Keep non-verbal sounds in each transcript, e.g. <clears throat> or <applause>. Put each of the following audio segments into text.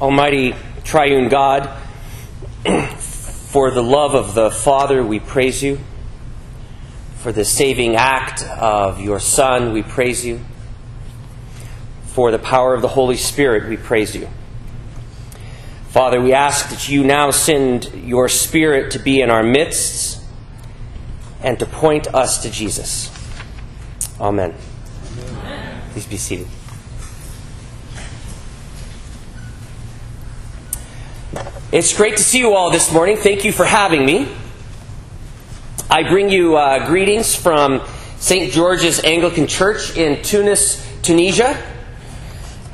Almighty triune God, <clears throat> for the love of the Father, we praise you. For the saving act of your Son, we praise you. For the power of the Holy Spirit, we praise you. Father, we ask that you now send your Spirit to be in our midst and to point us to Jesus. Amen. Please be seated. It's great to see you all this morning. Thank you for having me. I bring you uh, greetings from St. George's Anglican Church in Tunis, Tunisia.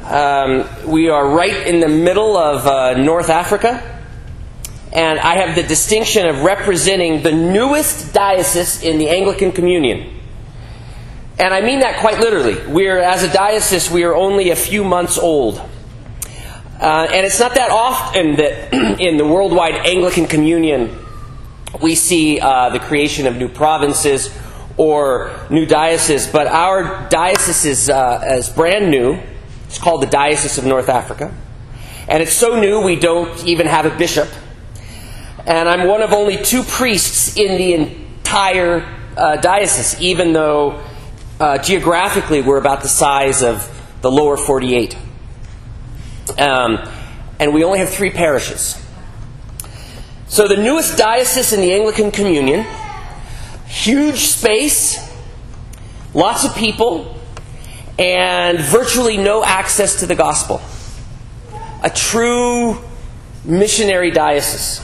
Um, we are right in the middle of uh, North Africa, and I have the distinction of representing the newest diocese in the Anglican Communion. And I mean that quite literally. We're, as a diocese, we are only a few months old. Uh, and it's not that often that <clears throat> in the worldwide Anglican Communion we see uh, the creation of new provinces or new dioceses, but our diocese is, uh, is brand new. It's called the Diocese of North Africa. And it's so new we don't even have a bishop. And I'm one of only two priests in the entire uh, diocese, even though uh, geographically we're about the size of the lower 48. Um, and we only have three parishes. So, the newest diocese in the Anglican Communion, huge space, lots of people, and virtually no access to the gospel. A true missionary diocese.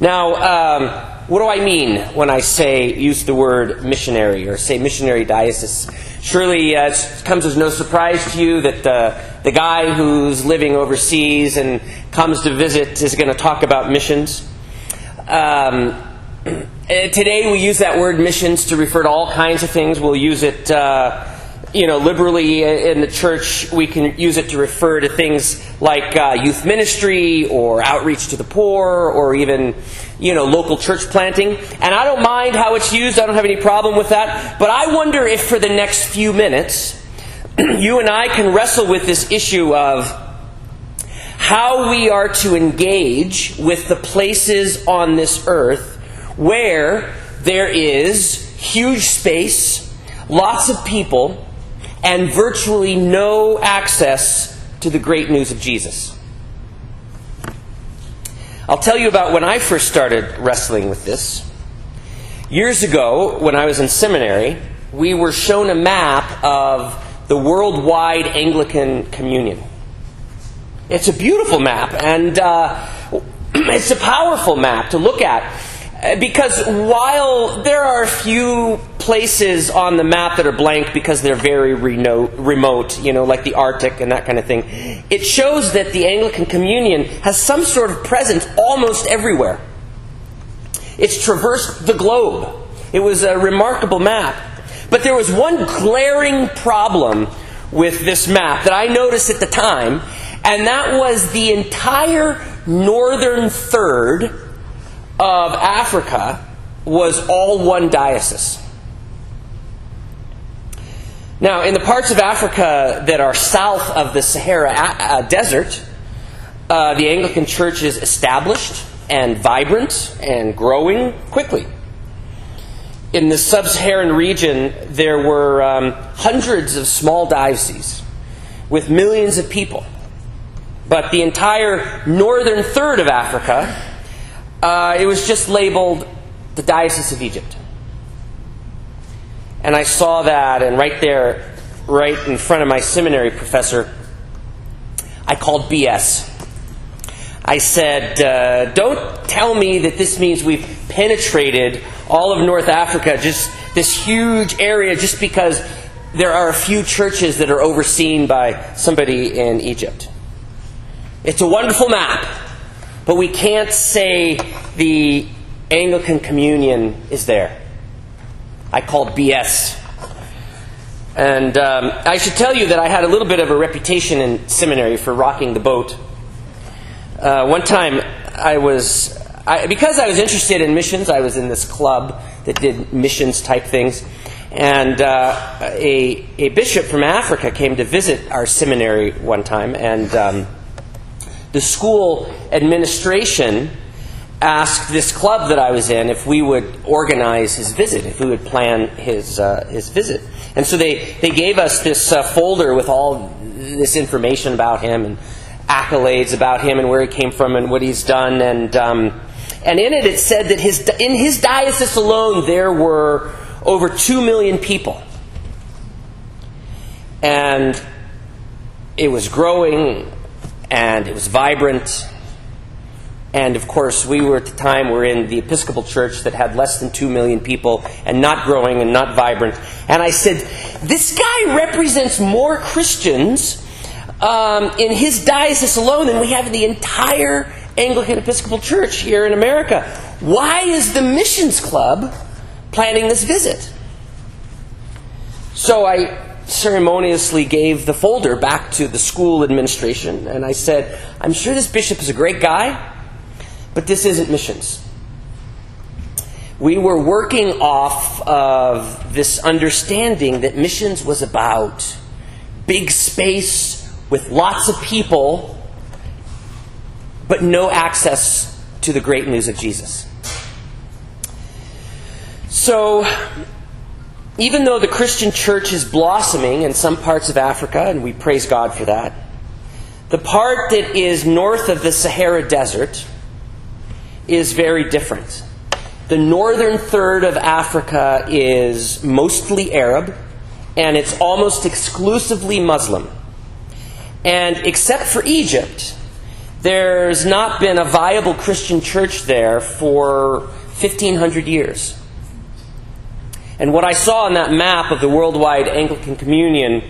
Now, um, what do I mean when I say use the word missionary or say missionary diocese? Surely uh, it comes as no surprise to you that uh, the guy who's living overseas and comes to visit is going to talk about missions. Um, <clears throat> today we use that word missions to refer to all kinds of things. We'll use it. Uh, you know, liberally in the church, we can use it to refer to things like uh, youth ministry or outreach to the poor or even, you know, local church planting. And I don't mind how it's used, I don't have any problem with that. But I wonder if for the next few minutes, <clears throat> you and I can wrestle with this issue of how we are to engage with the places on this earth where there is huge space, lots of people, and virtually no access to the great news of Jesus. I'll tell you about when I first started wrestling with this. Years ago, when I was in seminary, we were shown a map of the worldwide Anglican Communion. It's a beautiful map, and uh, <clears throat> it's a powerful map to look at. Because while there are a few places on the map that are blank because they're very remote, you know, like the Arctic and that kind of thing, it shows that the Anglican Communion has some sort of presence almost everywhere. It's traversed the globe. It was a remarkable map. But there was one glaring problem with this map that I noticed at the time, and that was the entire northern third of Africa was all one diocese. Now, in the parts of Africa that are south of the Sahara uh, Desert, uh, the Anglican Church is established and vibrant and growing quickly. In the sub Saharan region, there were um, hundreds of small dioceses with millions of people. But the entire northern third of Africa uh, it was just labeled the Diocese of Egypt. And I saw that, and right there, right in front of my seminary professor, I called BS. I said, uh, Don't tell me that this means we've penetrated all of North Africa, just this huge area, just because there are a few churches that are overseen by somebody in Egypt. It's a wonderful map. But we can't say the Anglican Communion is there. I called BS. And um, I should tell you that I had a little bit of a reputation in seminary for rocking the boat. Uh, one time, I was, I, because I was interested in missions, I was in this club that did missions type things. And uh, a, a bishop from Africa came to visit our seminary one time, and um, the school administration asked this club that I was in if we would organize his visit, if we would plan his, uh, his visit. And so they, they gave us this uh, folder with all this information about him and accolades about him and where he came from and what he's done. And, um, and in it, it said that his, in his diocese alone, there were over 2 million people. And it was growing and it was vibrant. And of course, we were at the time we were in the Episcopal Church that had less than two million people and not growing and not vibrant. And I said, this guy represents more Christians um, in his diocese alone than we have in the entire Anglican Episcopal Church here in America. Why is the Missions Club planning this visit? So I ceremoniously gave the folder back to the school administration and I said, I'm sure this bishop is a great guy, but this isn't missions. We were working off of this understanding that missions was about big space with lots of people, but no access to the great news of Jesus. So, even though the Christian church is blossoming in some parts of Africa, and we praise God for that, the part that is north of the Sahara Desert is very different. The northern third of Africa is mostly Arab, and it's almost exclusively Muslim. And except for Egypt, there's not been a viable Christian church there for 1,500 years. And what I saw on that map of the worldwide Anglican Communion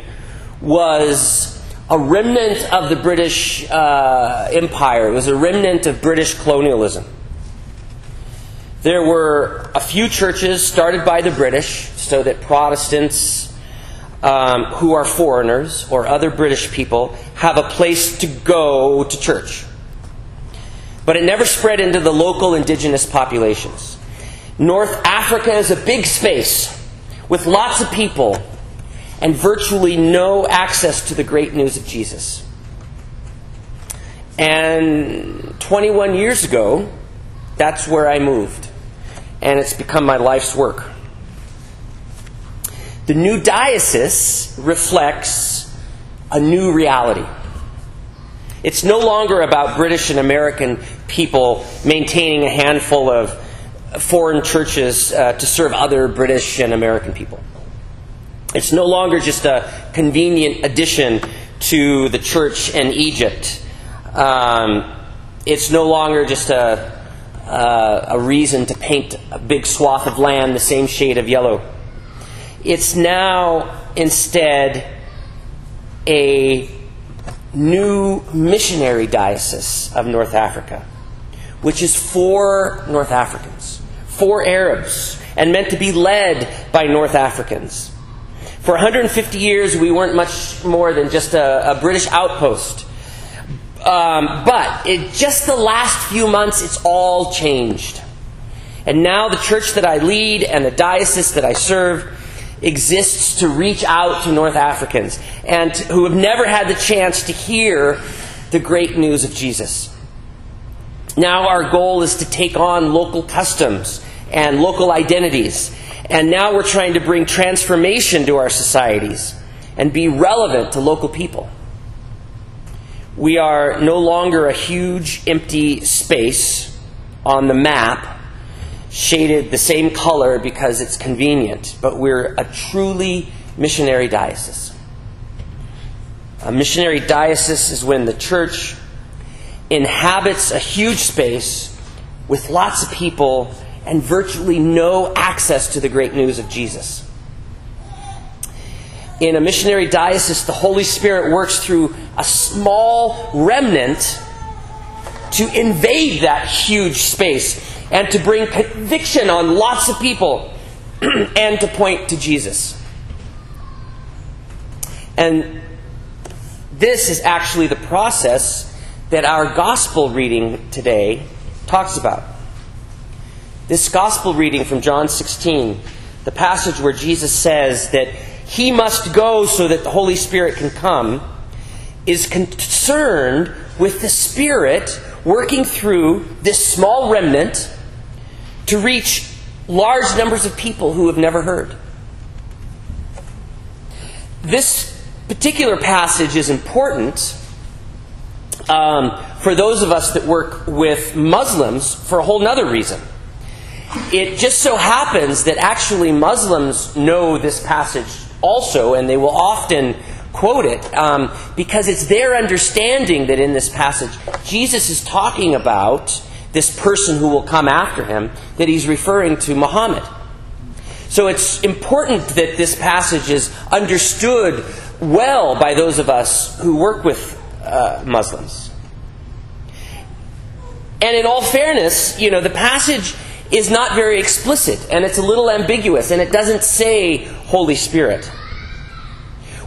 was a remnant of the British uh, Empire. It was a remnant of British colonialism. There were a few churches started by the British so that Protestants um, who are foreigners or other British people have a place to go to church. But it never spread into the local indigenous populations. North Africa is a big space with lots of people and virtually no access to the great news of Jesus. And 21 years ago, that's where I moved. And it's become my life's work. The new diocese reflects a new reality. It's no longer about British and American people maintaining a handful of foreign churches uh, to serve other British and American people. It's no longer just a convenient addition to the church in Egypt. Um, it's no longer just a, uh, a reason to paint a big swath of land the same shade of yellow. It's now instead a new missionary diocese of North Africa, which is for North Africans for Arabs and meant to be led by North Africans. For 150 years, we weren't much more than just a, a British outpost. Um, but just the last few months, it's all changed. And now the church that I lead and the diocese that I serve exists to reach out to North Africans and who have never had the chance to hear the great news of Jesus. Now our goal is to take on local customs and local identities. And now we're trying to bring transformation to our societies and be relevant to local people. We are no longer a huge empty space on the map, shaded the same color because it's convenient, but we're a truly missionary diocese. A missionary diocese is when the church inhabits a huge space with lots of people and virtually no access to the great news of Jesus. In a missionary diocese, the Holy Spirit works through a small remnant to invade that huge space and to bring conviction on lots of people <clears throat> and to point to Jesus. And this is actually the process that our gospel reading today talks about. This gospel reading from John 16 the passage where Jesus says that he must go so that the Holy Spirit can come, is concerned with the Spirit working through this small remnant to reach large numbers of people who have never heard. This particular passage is important um, for those of us that work with Muslims for a whole other reason. It just so happens that actually Muslims know this passage also, and they will often quote it um, because it's their understanding that in this passage Jesus is talking about this person who will come after him, that he's referring to Muhammad. So it's important that this passage is understood well by those of us who work with uh, Muslims. And in all fairness, you know, the passage is not very explicit and it's a little ambiguous and it doesn't say Holy Spirit.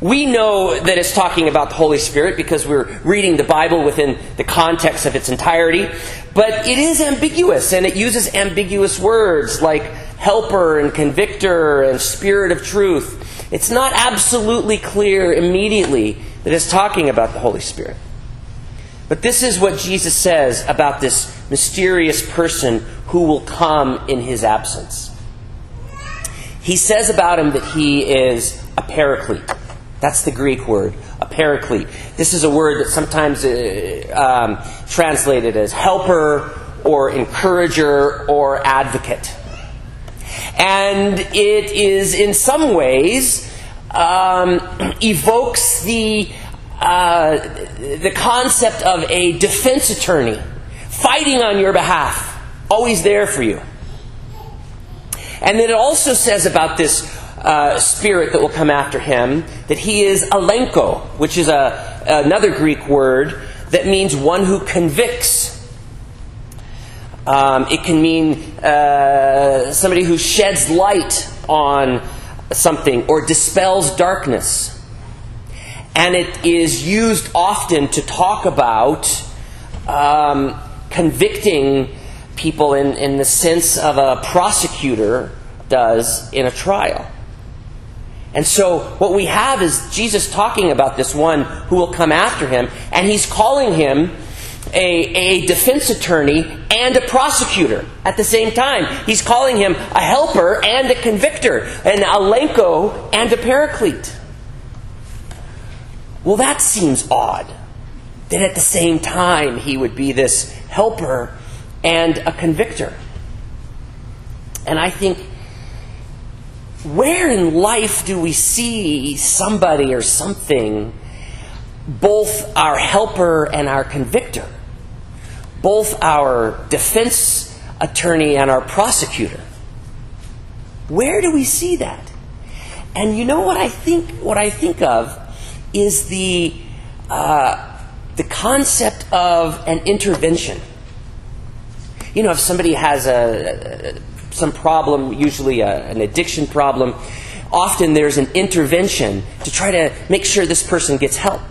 We know that it's talking about the Holy Spirit because we're reading the Bible within the context of its entirety, but it is ambiguous and it uses ambiguous words like helper and convictor and spirit of truth. It's not absolutely clear immediately that it's talking about the Holy Spirit. But this is what Jesus says about this mysterious person who will come in his absence. He says about him that he is a paraclete. That's the Greek word, a paraclete. This is a word that sometimes uh, um, translated as helper or encourager or advocate. And it is, in some ways, um, <clears throat> evokes the, uh, the concept of a defense attorney fighting on your behalf, always there for you. And then it also says about this uh, spirit that will come after him that he is elenko, which is a, another Greek word that means one who convicts. Um, it can mean uh, somebody who sheds light on something or dispels darkness. And it is used often to talk about um, convicting people in, in the sense of a prosecutor does in a trial. And so, what we have is Jesus talking about this one who will come after him, and he's calling him a, a defense attorney and a prosecutor at the same time. He's calling him a helper and a convictor, an elenko and a paraclete. Well, that seems odd. That at the same time he would be this helper and a convictor. And I think, where in life do we see somebody or something, both our helper and our convictor? both our defense attorney and our prosecutor. Where do we see that? And you know what I think? What I think of is the uh, the concept of an intervention. You know, if somebody has a, some problem, usually a, an addiction problem, often there's an intervention to try to make sure this person gets help.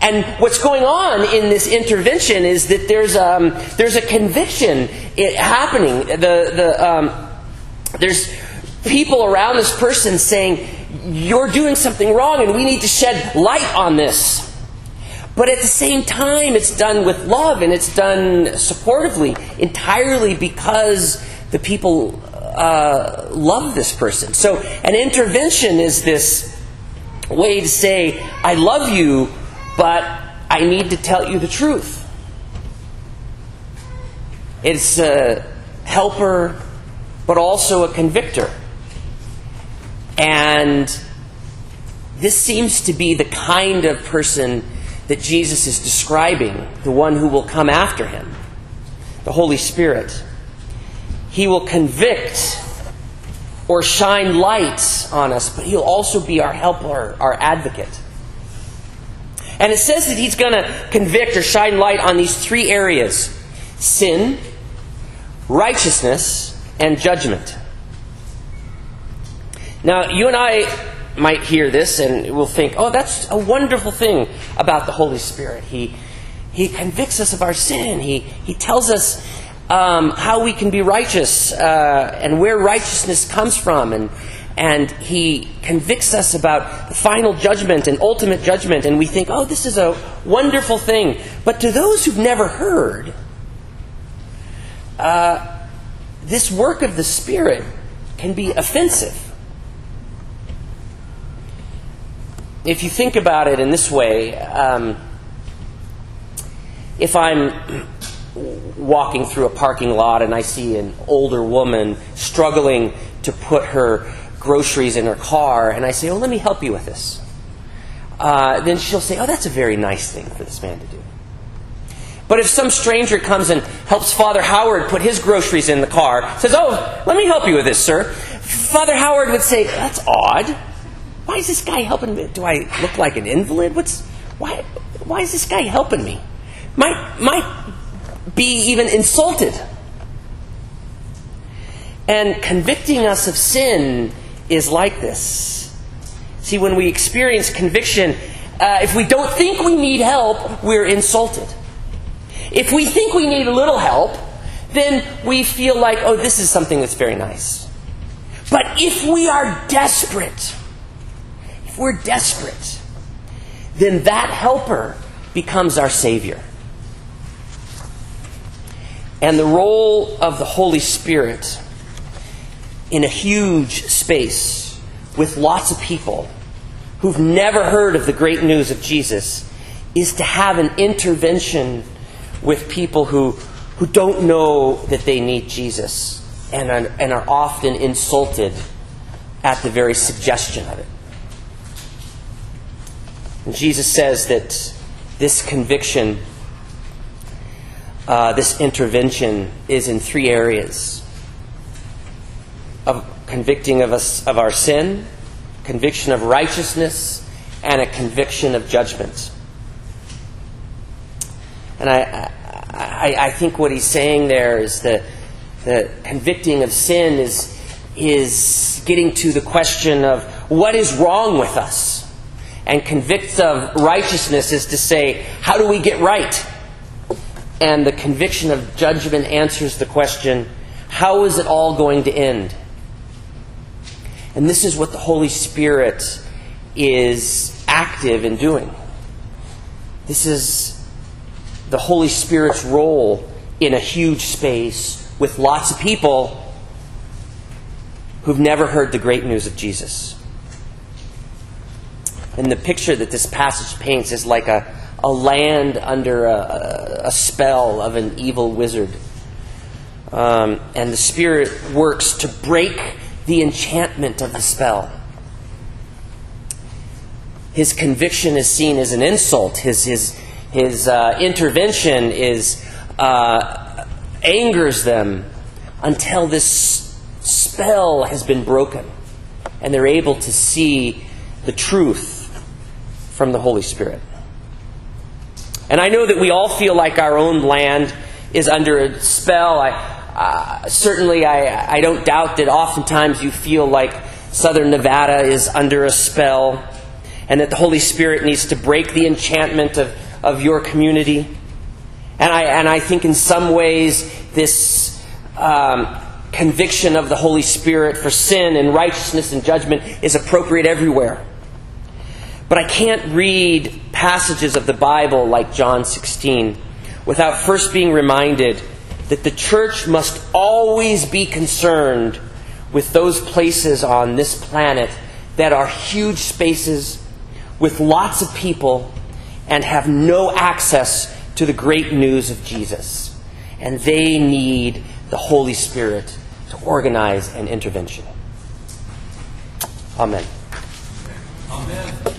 And what's going on in this intervention is that there's, um, there's a conviction happening. The, the, um, there's people around this person saying, You're doing something wrong and we need to shed light on this. But at the same time, it's done with love and it's done supportively, entirely because the people uh, love this person. So, an intervention is this way to say, I love you but I need to tell you the truth. It's a helper, but also a convictor. And this seems to be the kind of person that Jesus is describing, the one who will come after him, the Holy Spirit. He will convict or shine light on us, but he'll also be our helper, our advocate. And it says that he's going to convict or shine light on these three areas sin, righteousness, and judgment. Now, you and I might hear this and we'll think, oh, that's a wonderful thing about the Holy Spirit. He, he convicts us of our sin, he, he tells us um, how we can be righteous uh, and where righteousness comes from. And, and he convicts us about the final judgment and ultimate judgment. And we think, oh, this is a wonderful thing. But to those who've never heard, uh, this work of the Spirit can be offensive. If you think about it in this way, um, if I'm walking through a parking lot and I see an older woman struggling to put her groceries in her car, and I say, Oh, let me help you with this. Uh, then she'll say, Oh, that's a very nice thing for this man to do. But if some stranger comes and helps Father Howard put his groceries in the car, says, Oh, let me help you with this, sir, Father Howard would say, That's odd. Why is this guy helping me? Do I look like an invalid? What's why why is this guy helping me? Might might be even insulted. And convicting us of sin is like this. See, when we experience conviction, uh, if we don't think we need help, we're insulted. If we think we need a little help, then we feel like, oh, this is something that's very nice. But if we are desperate, if we're desperate, then that helper becomes our Savior. And the role of the Holy Spirit in a huge space with lots of people who've never heard of the great news of Jesus is to have an intervention with people who, who don't know that they need Jesus and are, and are often insulted at the very suggestion of it. And Jesus says that this conviction uh, this intervention is in three areas of convicting of us of our sin, conviction of righteousness, and a conviction of judgment. And I, I, I think what he's saying there is that the convicting of sin is, is getting to the question of what is wrong with us. And convict of righteousness is to say, how do we get right? and the conviction of judgment answers the question how is it all going to end? And this is what the Holy Spirit is active in doing. This is the Holy Spirit's role in a huge space with lots of people who've never heard the great news of Jesus. And the picture that this passage paints is like a a land under a, a spell of an evil wizard. Um, and the Spirit works to break the enchantment of the spell. His conviction is seen as an insult. His, his, his uh, intervention is uh, angers them until this spell has been broken and they're able to see the truth from the Holy Spirit. And I know that we all feel like our own land is under a spell. I, uh, certainly, I, I don't doubt that oftentimes you feel like southern Nevada is under a spell and that the Holy Spirit needs to break the enchantment of, of your community. And I, and I think in some ways this um, conviction of the Holy Spirit for sin and righteousness and judgment is appropriate everywhere. But I can't read passages of the Bible like John 16 without first being reminded that the church must always be concerned with those places on this planet that are huge spaces with lots of people and have no access to the great news of Jesus. And they need the Holy Spirit to organize an intervention. Amen. Amen.